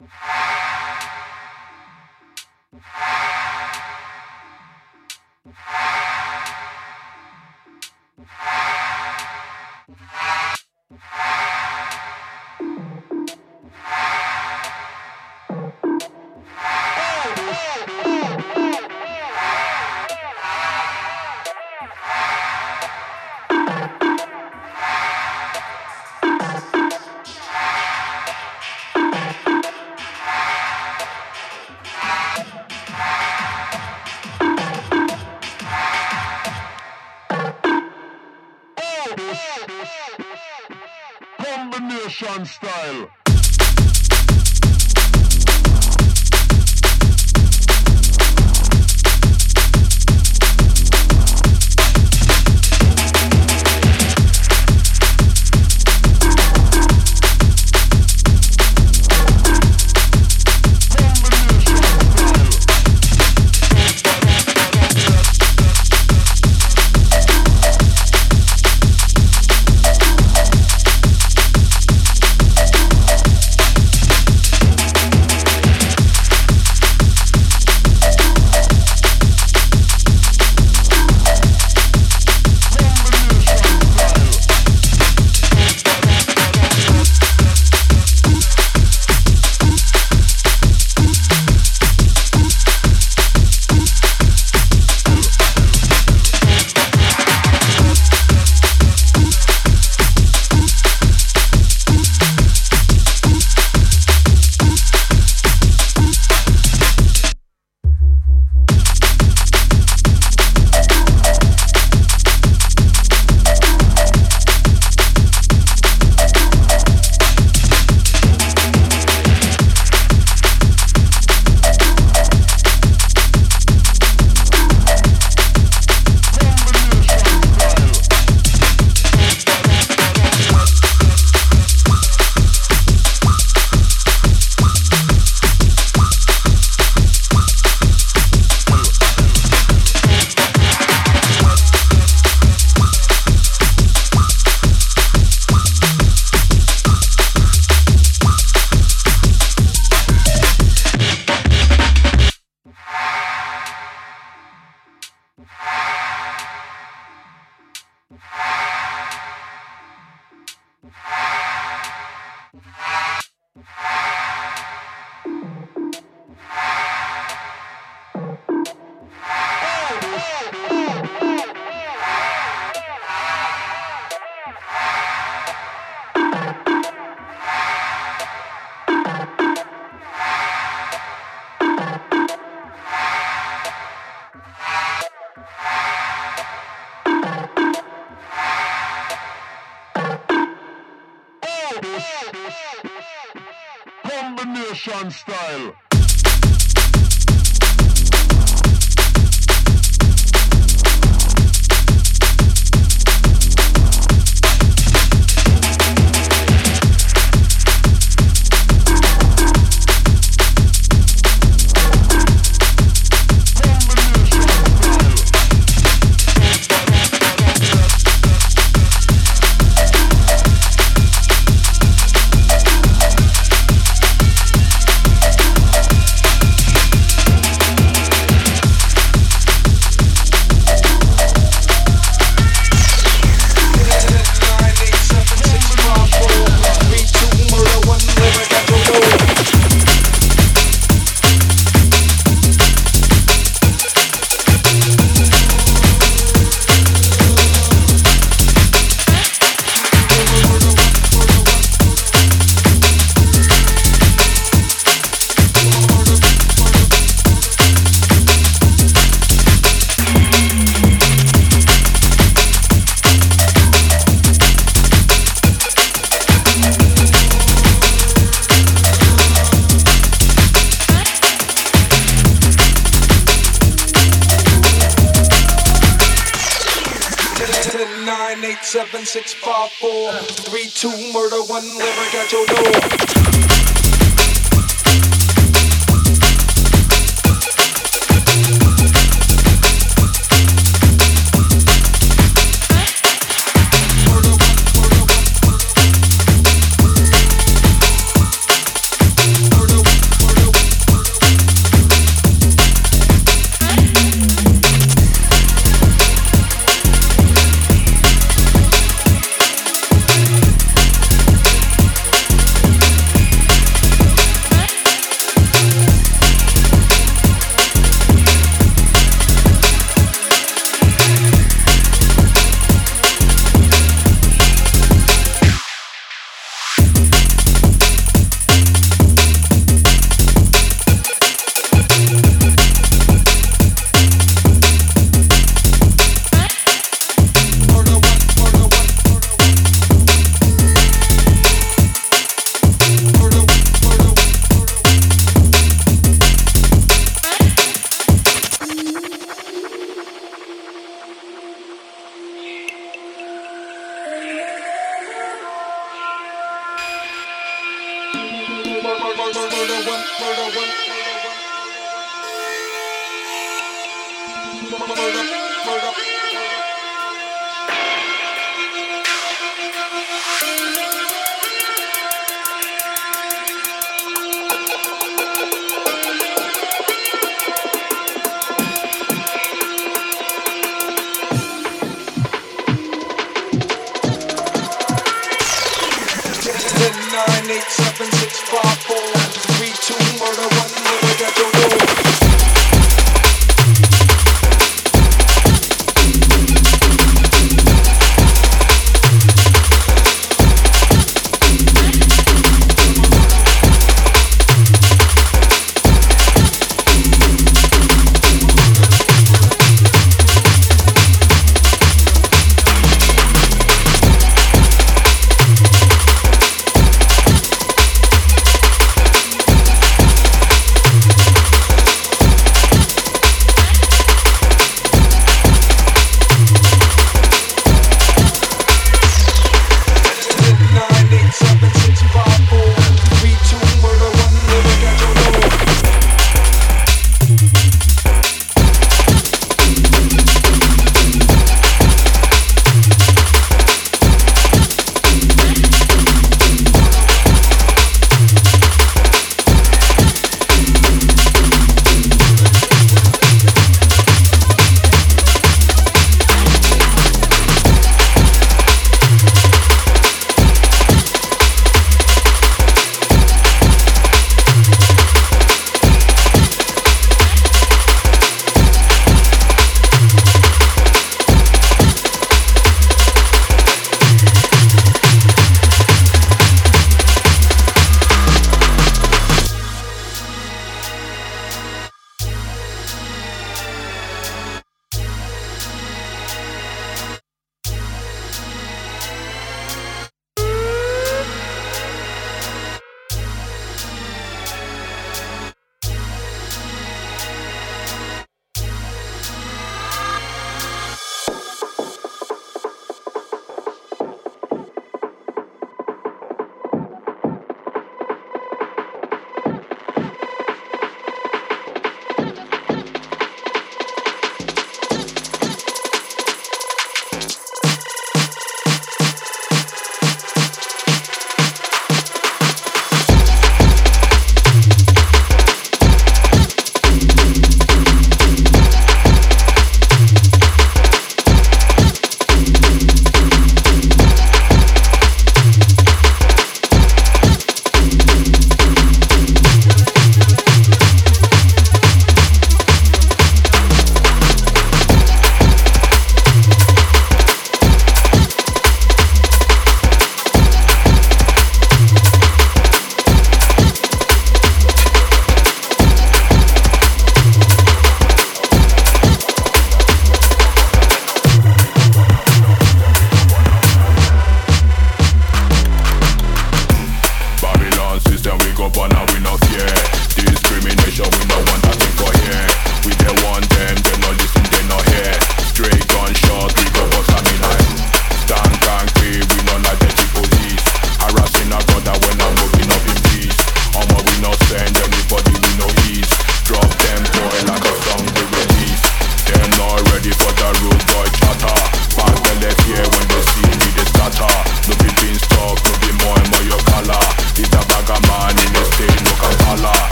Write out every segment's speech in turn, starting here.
you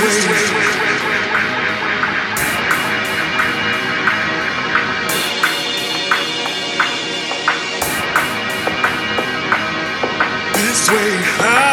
This way. Ah.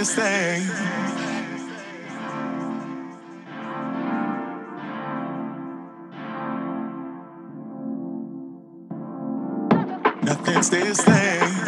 Nothing stays the same. Nothing